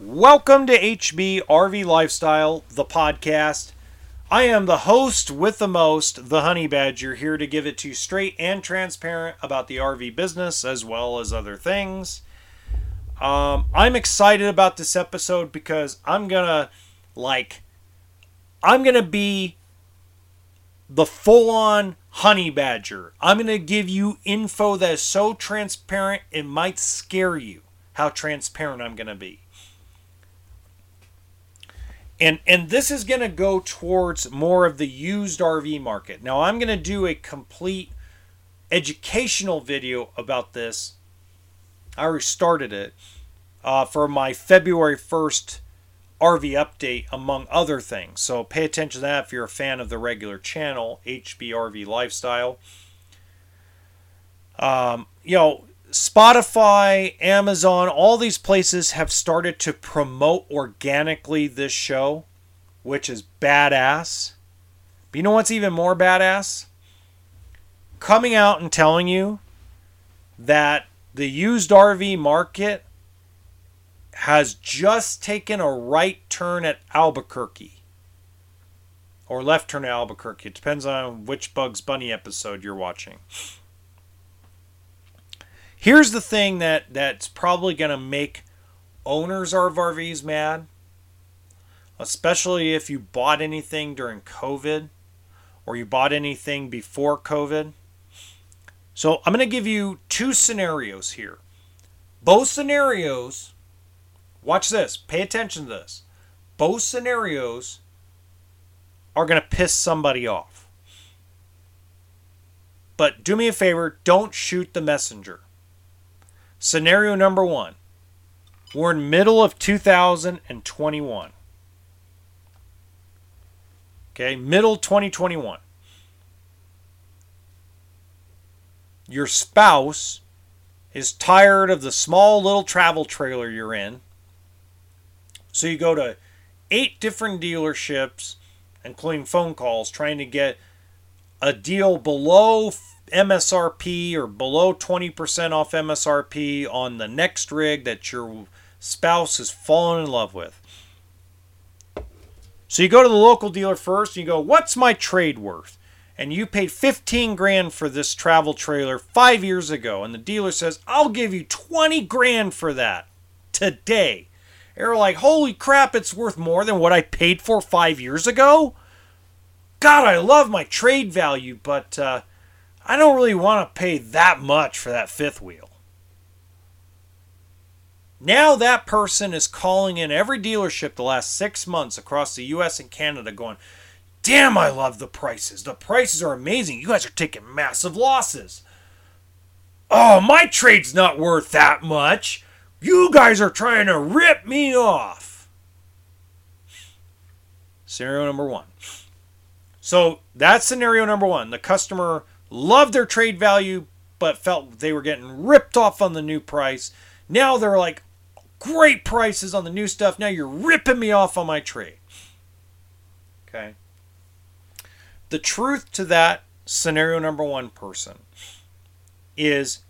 Welcome to HB RV Lifestyle, the podcast. I am the host with the most, the Honey Badger, here to give it to you straight and transparent about the RV business as well as other things. Um, I'm excited about this episode because I'm gonna like, I'm gonna be the full on honey badger. I'm going to give you info that is so transparent it might scare you how transparent I'm going to be. And and this is going to go towards more of the used RV market. Now I'm going to do a complete educational video about this. I already started it uh, for my February 1st RV update, among other things. So pay attention to that if you're a fan of the regular channel, HB RV Lifestyle. Um, you know, Spotify, Amazon, all these places have started to promote organically this show, which is badass. But you know what's even more badass? Coming out and telling you that the used RV market has just taken a right turn at Albuquerque. Or left turn at Albuquerque. It depends on which Bugs Bunny episode you're watching. Here's the thing that, that's probably going to make owners of RVs mad, especially if you bought anything during COVID or you bought anything before COVID. So I'm going to give you two scenarios here. Both scenarios Watch this. Pay attention to this. Both scenarios are going to piss somebody off. But do me a favor, don't shoot the messenger. Scenario number one. We're in middle of 2021. Okay, middle 2021. Your spouse is tired of the small little travel trailer you're in so you go to eight different dealerships, including phone calls, trying to get a deal below MSRP or below 20% off MSRP on the next rig that your spouse has fallen in love with. So you go to the local dealer first and you go, What's my trade worth? And you paid 15 grand for this travel trailer five years ago. And the dealer says, I'll give you 20 grand for that today. They're like, holy crap, it's worth more than what I paid for five years ago? God, I love my trade value, but uh, I don't really want to pay that much for that fifth wheel. Now that person is calling in every dealership the last six months across the US and Canada going, Damn, I love the prices. The prices are amazing. You guys are taking massive losses. Oh, my trade's not worth that much. You guys are trying to rip me off. Scenario number one. So that's scenario number one. The customer loved their trade value, but felt they were getting ripped off on the new price. Now they're like, great prices on the new stuff. Now you're ripping me off on my trade. Okay. The truth to that scenario number one person is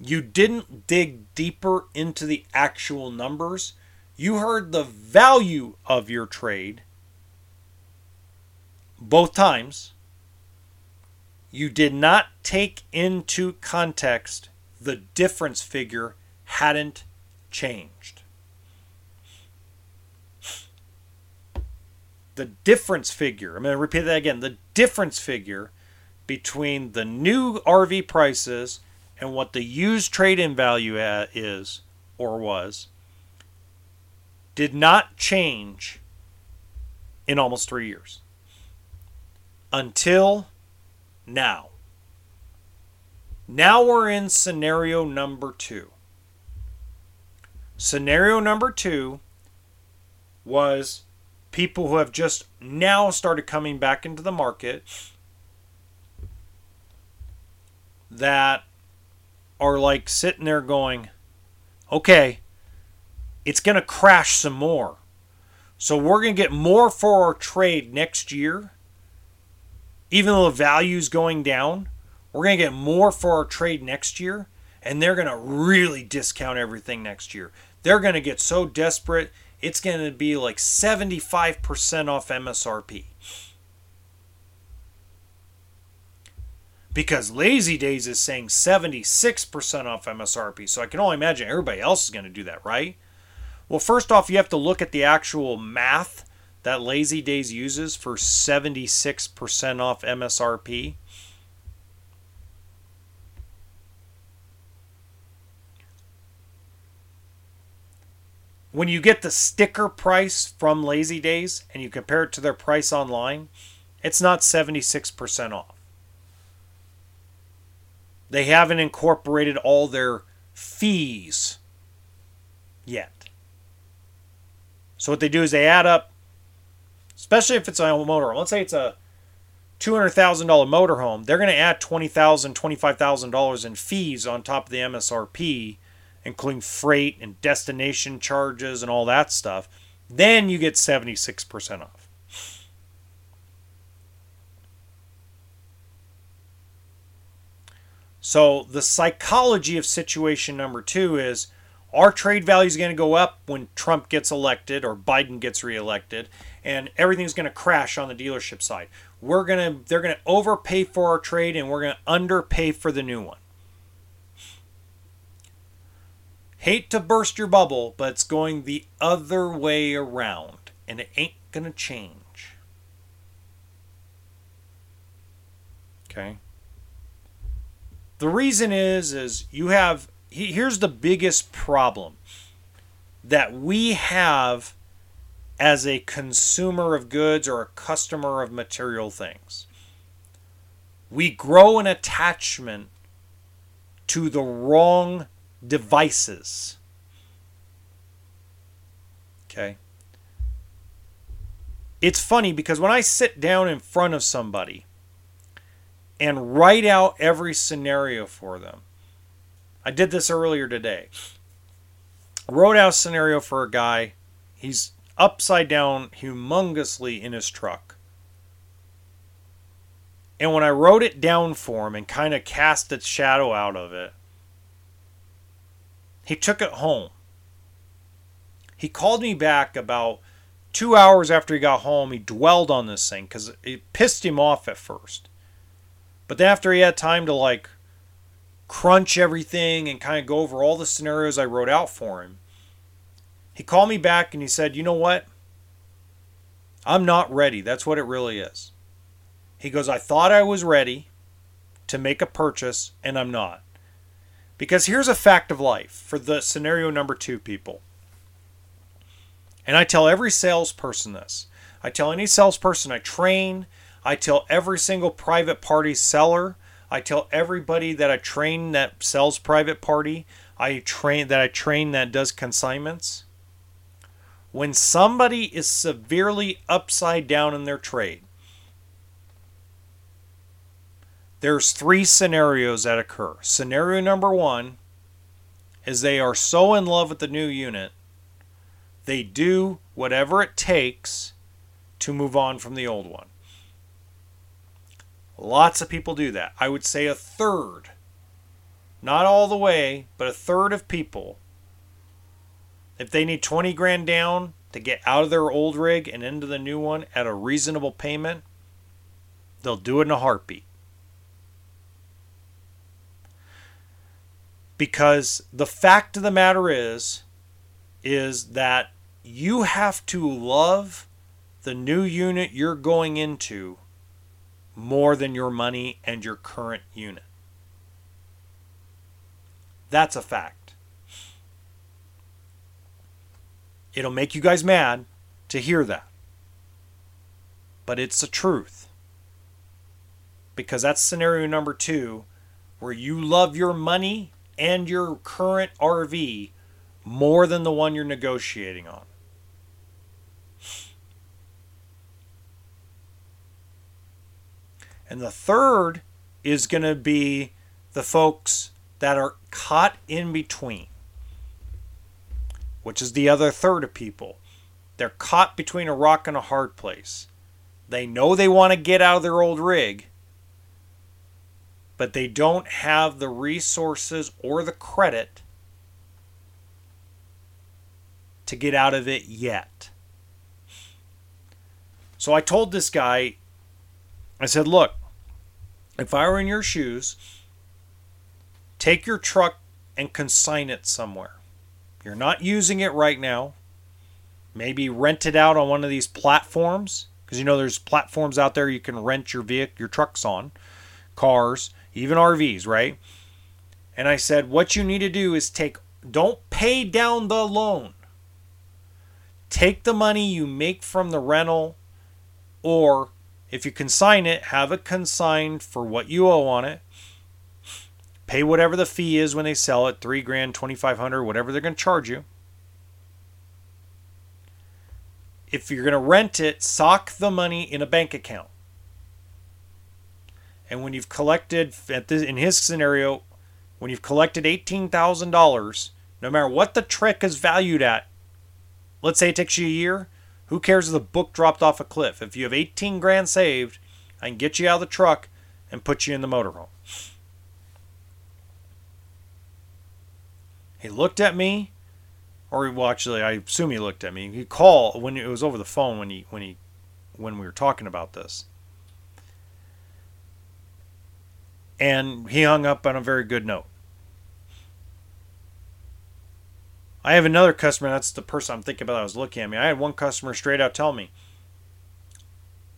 you didn't dig deeper into the actual numbers. You heard the value of your trade both times. You did not take into context the difference figure hadn't changed. The difference figure, I'm going to repeat that again. The difference figure between the new RV prices and what the used trade in value is or was did not change in almost three years until now. Now we're in scenario number two. Scenario number two was people who have just now started coming back into the market that are like sitting there going, okay, it's going to crash some more. So we're going to get more for our trade next year. Even though the value's going down, we're going to get more for our trade next year. And they're going to really discount everything next year. they're going to get so desperate, it's going to be like 75% off MSRP. Because Lazydays is saying 76% off MSRP. So I can only imagine everybody else is going to do that, right? Well, first off, you have to look at the actual math that Lazydays uses for 76% off MSRP. When you get the sticker price from Lazydays and you compare it to their price online, it's not 76% off. They haven't incorporated all their fees yet. So what they do is they add up, especially if it's a motorhome. Let's say it's a $200,000 motorhome. They're going to add $20,000, $25,000 in fees on top of the MSRP including freight and destination charges and all that stuff, then you get 76% off. So the psychology of situation number two is our trade value is going to go up when Trump gets elected or Biden gets reelected, and everything's going to crash on the dealership side. We're going to they're going to overpay for our trade and we're going to underpay for the new one. Hate to burst your bubble, but it's going the other way around, and it ain't gonna change. Okay. The reason is is you have here's the biggest problem that we have as a consumer of goods or a customer of material things. We grow an attachment to the wrong devices. Okay. It's funny because when I sit down in front of somebody and write out every scenario for them, I did this earlier today. Out scenario for a guy. He's upside down humongously in his truck. And when I wrote it down for him and kind of cast its shadow out of it, he took it home. He called me back about two hours after he got home. He dwelled on this thing because it pissed him off at first. But then after he had time to like crunch everything and kind of go over all the scenarios I wrote out for him, he called me back and he said, You know what? I'm not ready. That's what it really is. He goes, I thought I was ready to make a purchase and I'm not. Because here's a fact of life for the scenario number two people. And I tell every salesperson this. I tell any salesperson I train. I tell every single private party seller. I tell everybody that I train that sells private party. I train that I train that does consignments. When somebody is severely upside down in their trade, there's three scenarios that occur. Scenario number one is they are so in love with the new unit, they do whatever it takes to move on from the old one. Lots of people do that. I would say a third, not all the way, but a third of people, if they need 20 grand down to get out of their old rig and into the new one at a reasonable payment, they'll do it in a heartbeat. because the fact of the matter is is that you have to love the new unit you're going into more than your money and your current unit. That's a fact. It'll make you guys mad to hear that. But it's the truth. Because that's scenario number two, where you love your money and your current RV more than the one you're negotiating on. And the third is going to be the folks that are caught in between, which is the other third of people. They're caught between a rock and a hard place. They know they want to get out of their old rig, but they don't have the resources or the credit to get out of it yet. So I told this guy, I said, look, if I were in your shoes, take your truck and consign it somewhere. You're not using it right now. Maybe rent it out on one of these platforms because you know there's platforms out there you can rent your vehicle, your trucks on, cars, even RVs, right? And I said, what you need to do is take, don't pay down the loan. Take the money you make from the rental, or if you consign it, have it consigned for what you owe on it. Pay whatever the fee is when they sell it, three grand, twenty five hundred, whatever they're going to charge you. If you're going to rent it, sock the money in a bank account. And when you've collected, at this, in his scenario, when you've collected $18,000, no matter what the trick is valued at, let's say it takes you a year, who cares if the book dropped off a cliff? If you have 18 grand saved, I can get you out of the truck and put you in the motorhome. He looked at me, or well, actually, I assume he looked at me. He called when it was over the phone when he when he when we were talking about this, and he hung up on a very good note. I have another customer. That's the person I'm thinking about. I was looking at me. I had one customer straight out tell me,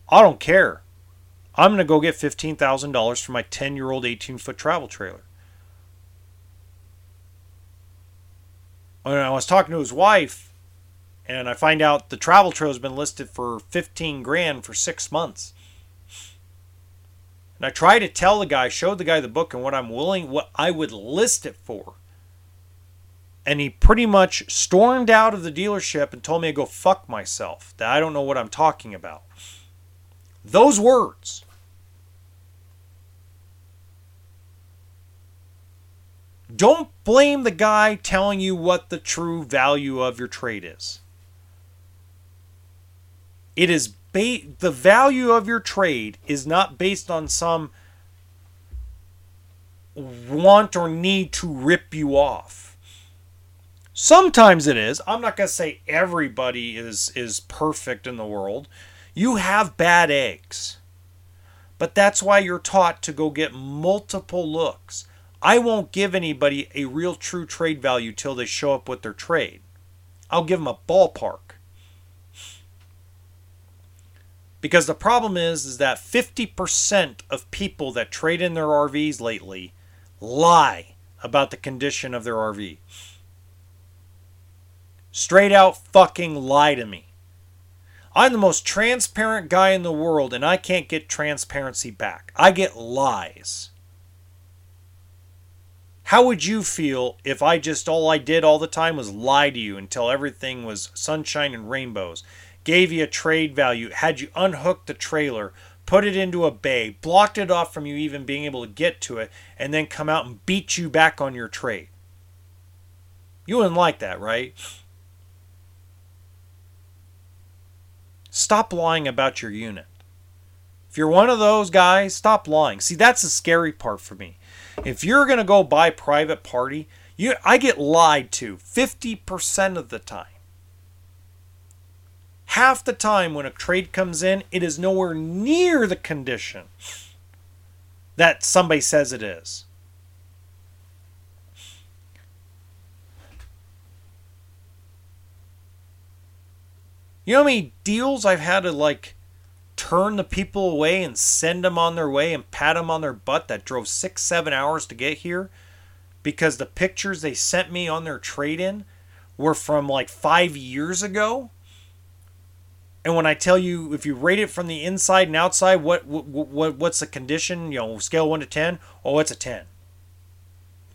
"I don't care. I'm going to go get fifteen thousand dollars for my ten year old, eighteen foot travel trailer." When I was talking to his wife, and I find out the travel trailer has been listed for fifteen grand for six months. And I try to tell the guy, show the guy the book and what I'm willing, what I would list it for and he pretty much stormed out of the dealership and told me to go fuck myself, that I don't know what I'm talking about. Those words. Don't blame the guy telling you what the true value of your trade is. It is ba- the value of your trade is not based on some want or need to rip you off Sometimes it is. I'm not going to say everybody is is perfect in the world. You have bad eggs. But that's why you're taught to go get multiple looks. I won't give anybody a real true trade value till they show up with their trade. I'll give them a ballpark. Because the problem is is that 50% of people that trade in their RVs lately lie about the condition of their RV. Straight out fucking lie to me. I'm the most transparent guy in the world and I can't get transparency back. I get lies. How would you feel if I just all I did all the time was lie to you until everything was sunshine and rainbows? Gave you a trade value, had you unhooked the trailer, put it into a bay, blocked it off from you even being able to get to it, and then come out and beat you back on your trade. You wouldn't like that, right? Stop lying about your unit. If you're one of those guys, stop lying. See, that's the scary part for me. If you're going to go buy private party, you I get lied to 50% of the time. Half the time when a trade comes in, it is nowhere near the condition that somebody says it is. You know how many deals I've had to like turn the people away and send them on their way and pat them on their butt that drove six, seven hours to get here because the pictures they sent me on their trade in were from like five years ago? And when I tell you, if you rate it from the inside and outside, what, what, what what's the condition? You know, scale one to ten. Oh, it's a ten.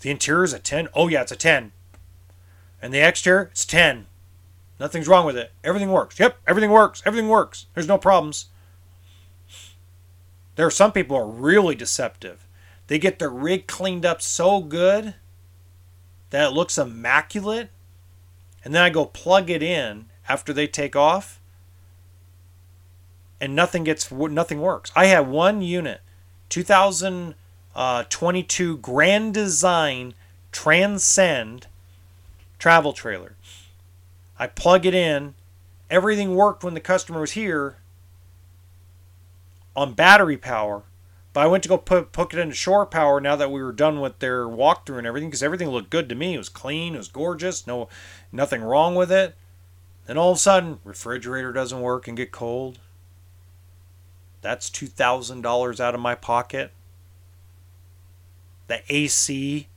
The interior is a ten. Oh yeah, it's a ten. And the exterior, it's ten. Nothing's wrong with it. Everything works. Yep, everything works. Everything works. There's no problems. There are some people are really deceptive. They get their rig cleaned up so good that it looks immaculate, and then I go plug it in after they take off, and nothing gets nothing works. I had one unit, 2022 uh, Grand Design Transcend travel trailer I plug it in. Everything worked when the customer was here on battery power. But I went to go put, put it into shore power now that we were done with their walkthrough and everything because everything looked good to me. It was clean, it was gorgeous, no nothing wrong with it. Then all of a sudden, refrigerator doesn't work and get cold. That's $2,000 out of my pocket. The AC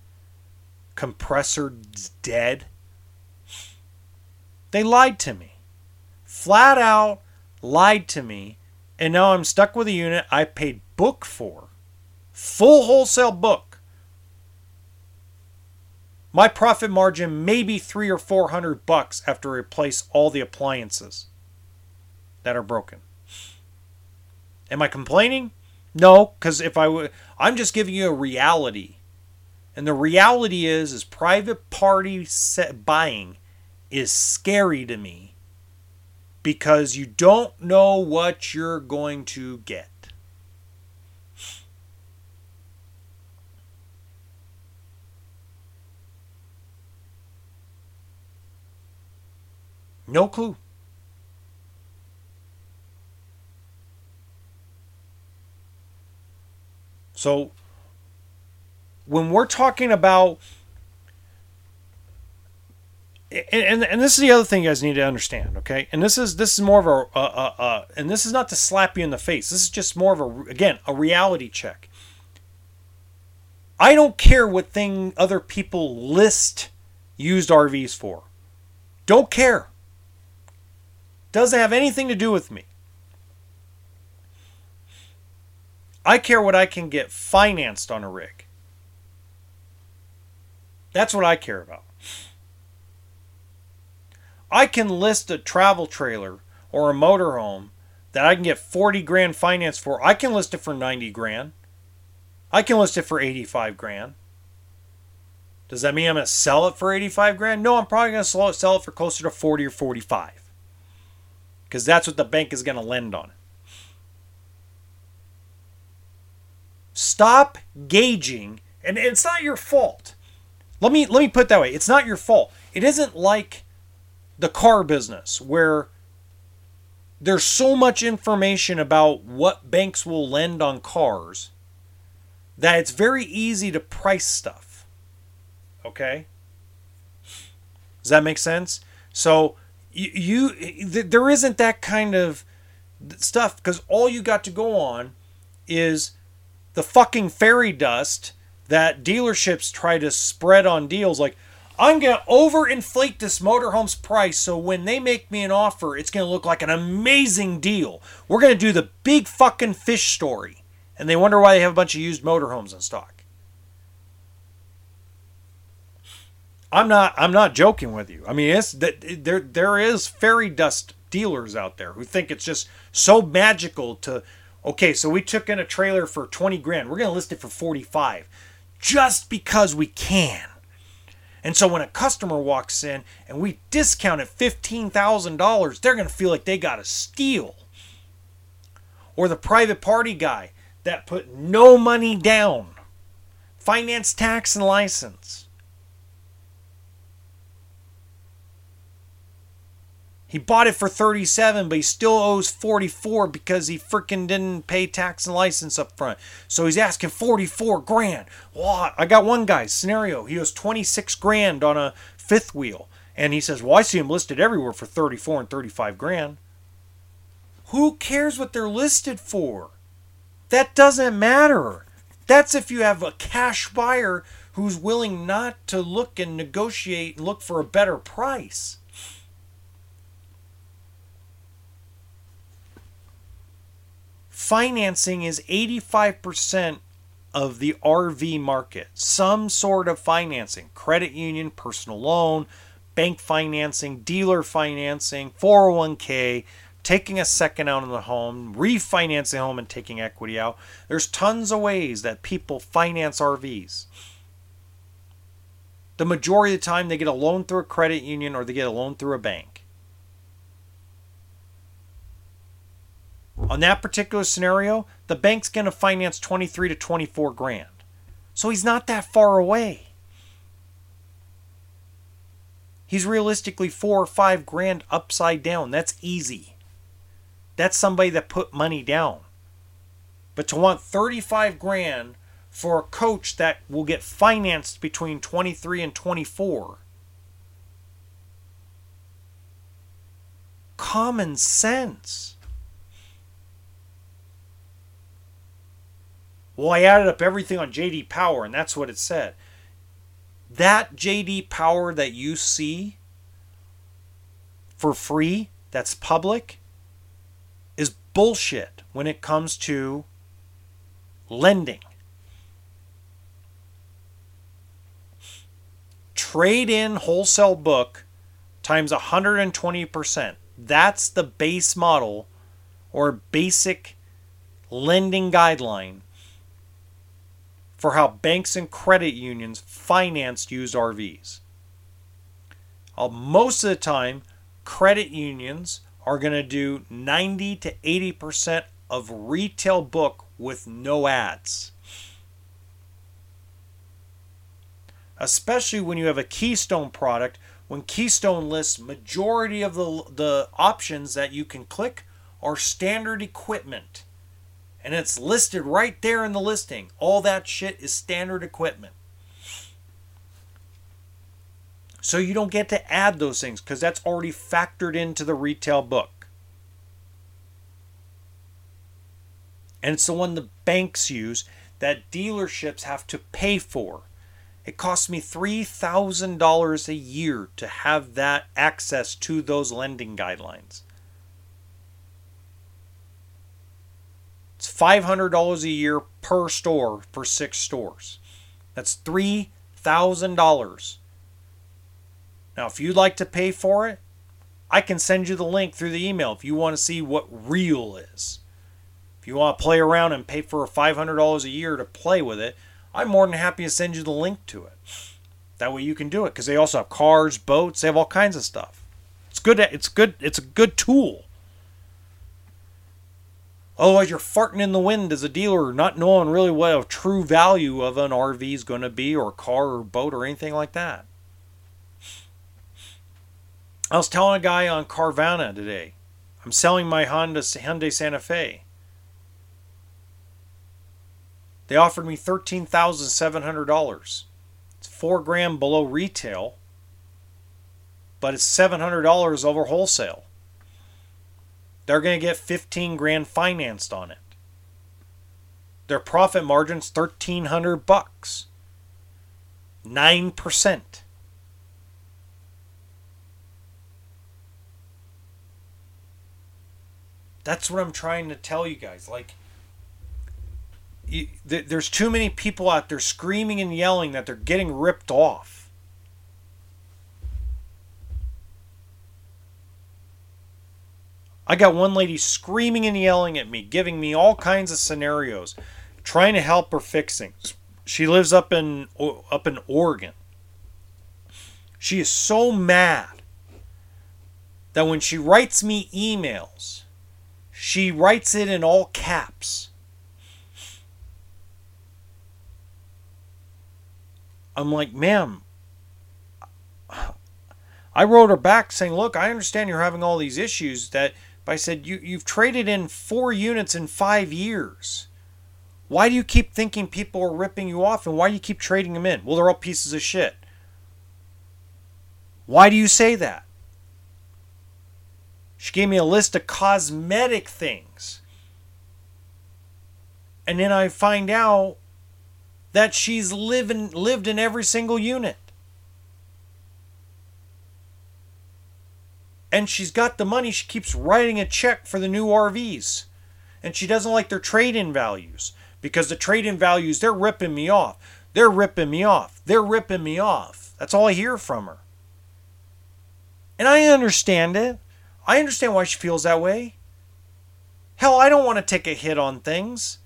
compressor's dead. They lied to me. Flat out lied to me. And now I'm stuck with a unit I paid book for. Full wholesale book. My profit margin may be three or four hundred bucks after I replace all the appliances that are broken. Am I complaining? No, because if I would, I'm just giving you a reality. And the reality is, is private party set buying is scary to me because you don't know what you're going to get. No clue. So when we're talking about and, and, this is the other thing you guys need to understand, okay? And this is this is more of a, a, a, a and this is not to slap you in the face. This is just more of a again a reality check. I don't care what thing other people list used RVs for. Don't care. Doesn't have anything to do with me. I care what I can get financed on a rig. That's what I care about. I can list a travel trailer or a motorhome that I can get 40 grand finance for. I can list it for 90 grand. I can list it for 85 grand. Does that mean I'm going to sell it for 85 grand? No, I'm probably going to sell it for closer to 40 or 45. Because that's what the bank is going to lend on. Stop gauging, and it's not your fault. Let me let me put it that way. It's not your fault. It isn't like the car business where there's so much information about what banks will lend on cars that it's very easy to price stuff. Okay? Does that make sense? So you, you there isn't that kind of stuff because all you got to go on is the fucking fairy dust that dealerships try to spread on deals like I'm going to overinflate this motorhome's price so when they make me an offer, it's going to look like an amazing deal. We're going to do the big fucking fish story. And they wonder why they have a bunch of used motorhomes in stock. I'm not I'm not joking with you. I mean, it's that there there is fairy dust dealers out there who think it's just so magical to Okay, so we took in a trailer for 20 grand. We're going to list it for 45 just because we can. And so when a customer walks in and we discount it $15,000, they're going to feel like they got a steal. Or the private party guy that put no money down, finance, tax, and license. He bought it for 37, but he still owes 44 because he freaking didn't pay tax and license up front. So he's asking 44 grand. I got one guy scenario. He owes 26 grand on a fifth wheel. And he says, Well, I see him listed everywhere for 34 and 35 grand. Who cares what they're listed for? That doesn't matter. That's if you have a cash buyer who's willing not to look and negotiate and look for a better price. Financing is 85% of the RV market. Some sort of financing, credit union, personal loan, bank financing, dealer financing, 401k, taking a second out on the home, refinancing home and taking equity out. There's tons of ways that people finance RVs. The majority of the time, they get a loan through a credit union or they get a loan through a bank. On that particular scenario, the bank's going to finance 23 to 24 grand. So he's not that far away. He's realistically four or five grand upside down. That's easy. That's somebody that put money down. But to want 35 grand for a coach that will get financed between 23 and 24. Common sense. Well, I added up everything on JD Power, and that's what it said. That JD Power that you see for free, that's public, is bullshit when it comes to lending. Trade in wholesale book times 120%. That's the base model or basic lending guideline for how banks and credit unions financed used RVs. Uh, most of the time, credit unions are going to do 90 to 80% of retail book with no ads. Especially when you have a Keystone product, when Keystone lists majority of the, the options that you can click are standard equipment and it's listed right there in the listing. All that shit is standard equipment. So you don't get to add those things because that's already factored into the retail book. And it's the one the banks use that dealerships have to pay for. It costs me $3,000 a year to have that access to those lending guidelines. $500 a year per store for six stores. That's $3,000. Now, if you'd like to pay for it, I can send you the link through the email if you want to see what real is. If you want to play around and pay for $500 a year to play with it, I'm more than happy to send you the link to it. That way you can do it because they also have cars, boats, they have all kinds of stuff. It's good. It's good. It's a good tool. Otherwise, you're farting in the wind as a dealer, not knowing really what a true value of an RV is going to be, or car, or boat, or anything like that. I was telling a guy on Carvana today, I'm selling my Honda Hyundai Santa Fe. They offered me thirteen thousand seven hundred dollars. It's four grand below retail, but it's seven hundred dollars over wholesale they're going to get 15 grand financed on it. Their profit margin's 1300 bucks. 9%. That's what I'm trying to tell you guys. Like you, th- there's too many people out there screaming and yelling that they're getting ripped off. I got one lady screaming and yelling at me, giving me all kinds of scenarios, trying to help her fix things. She lives up in up in Oregon. She is so mad that when she writes me emails, she writes it in all caps. I'm like, ma'am, I wrote her back saying, look, I understand you're having all these issues that but I said, you, You've traded in four units in five years. Why do you keep thinking people are ripping you off and why do you keep trading them in? Well, they're all pieces of shit. Why do you say that? She gave me a list of cosmetic things. And then I find out that she's lived in every single unit. And she's got the money. She keeps writing a check for the new RVs. And she doesn't like their trade in values because the trade in values, they're ripping me off. They're ripping me off. They're ripping me off. That's all I hear from her. And I understand it. I understand why she feels that way. Hell, I don't want to take a hit on things.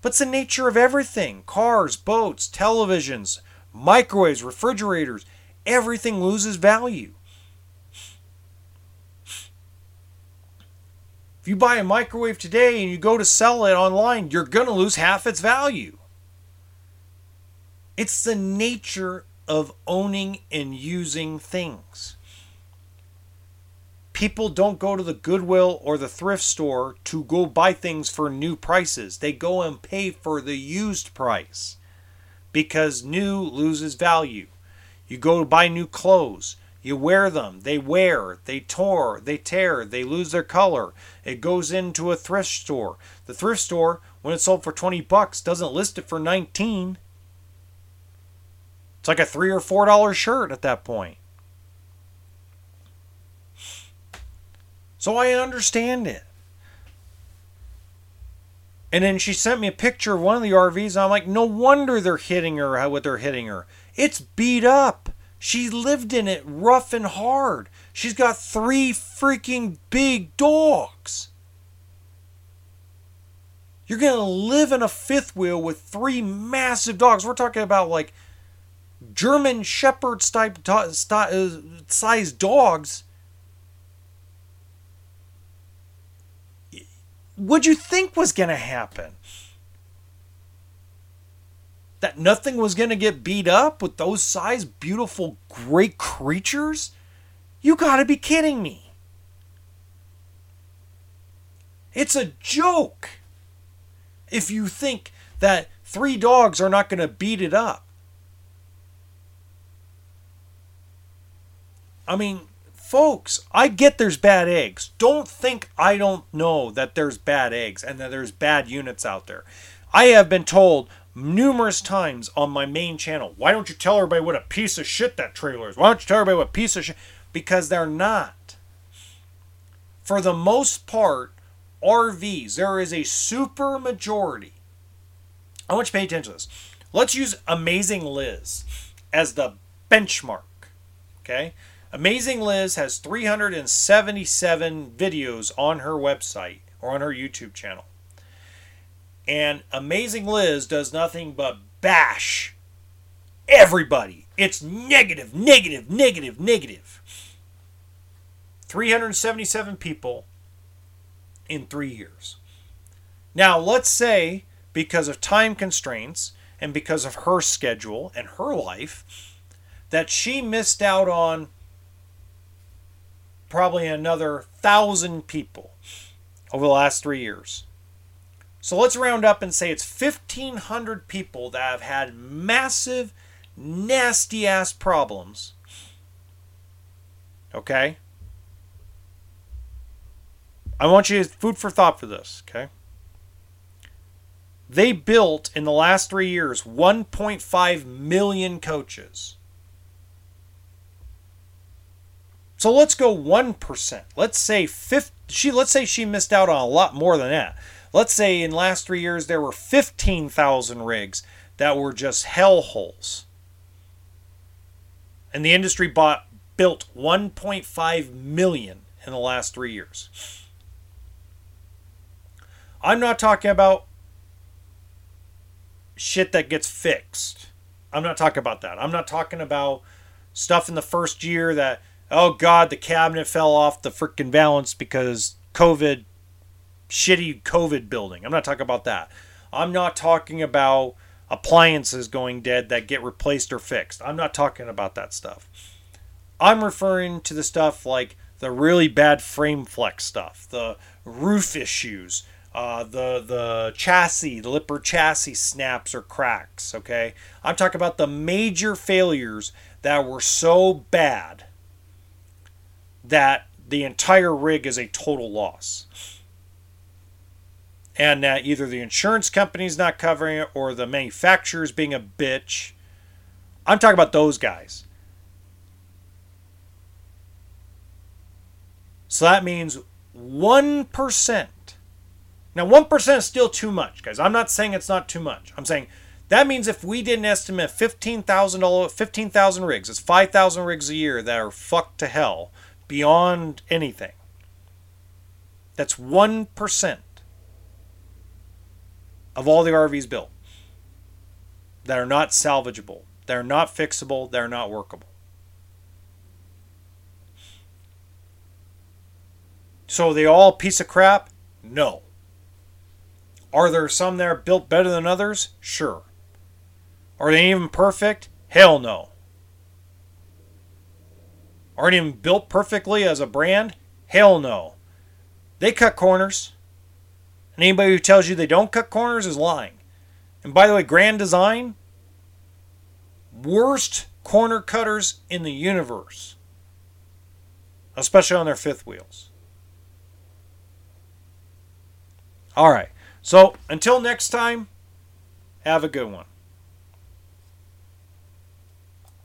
But it's the nature of everything cars, boats, televisions, microwaves, refrigerators everything loses value. If you buy a microwave today and you go to sell it online, you're going to lose half its value. It's the nature of owning and using things. People don't go to the Goodwill or the thrift store to go buy things for new prices. They go and pay for the used price because new loses value. You go to buy new clothes. You wear them, they wear, they tore, they tear, they lose their color. It goes into a thrift store. The thrift store, when it's sold for 20 bucks, doesn't list it for 19. It's like a 3 or 4 dollar shirt at that point. So I understand it. And then she sent me a picture of one of the RVs. And I'm like, no wonder they're hitting her what they're hitting her. It's beat up. She lived in it rough and hard. She's got three freaking big dogs. You're going to live in a fifth wheel with three massive dogs. We're talking about like German Shepherd type uh, size dogs. What'd you think was going to happen? That nothing was going to get beat up with those size, beautiful, great creatures? You got to be kidding me. It's a joke if you think that three dogs are not going to beat it up. I mean, folks, I get there's bad eggs. Don't think I don't know that there's bad eggs and that there's bad units out there. I have been told numerous times on my main channel. Why don't you tell everybody what a piece of shit that trailer is? Why don't you tell everybody what piece of shit? Because they're not. For the most part, RVs, there is a super majority. I want you to pay attention to this. Let's use Amazing Liz as the benchmark. Okay? Amazing Liz has 377 videos on her website or on her YouTube channel. And Amazing Liz does nothing but bash everybody. It's negative, negative, negative, negative. 377 people in three years. Now, let's say because of time constraints and because of her schedule and her life, that she missed out on probably another thousand people over the last three years. So let's round up and say it's 1,500 people that have had massive, nasty ass problems. Okay? I want you to food for thought for this, okay? They built in the last three years 1.5 million coaches. So let's go 1%. Let's say 50, she let's say she missed out on a lot more than that. Let's say in last three years there were 15,000 rigs that were just hellholes. And the industry bought built 1.5 million in the last three years. I'm not talking about shit that gets fixed. I'm not talking about that. I'm not talking about stuff in the first year that, oh God, the cabinet fell off the freaking balance because COVID shitty COVID building. I'm not talking about that. I'm not talking about appliances going dead that get replaced or fixed. I'm not talking about that stuff. I'm referring to the stuff like the really bad frame flex stuff, the roof issues, uh, the the chassis, the Lippert chassis snaps or cracks. Okay, I'm talking about the major failures that were so bad that the entire rig is a total loss and that either the insurance company's not covering it or the manufacturer's being a bitch. I'm talking about those guys. So that means 1%. Now, 1% is still too much, guys. I'm not saying it's not too much. I'm saying that means if we did an estimate 15,000 15,000 rigs, it's 5,000 rigs a year that are fucked to hell beyond anything. That's 1% of all the RVs built that are not salvageable, that are not fixable, that are not workable. So they all piece of crap? No. Are there some that are built better than others? Sure. Are they even perfect? Hell no. aren't even built perfectly as a brand? Hell no. They cut corners. And anybody who tells you they don't cut corners is lying. And by the way, Grand Design, worst corner cutters in the universe, especially on their fifth wheels. All right. So until next time, have a good one.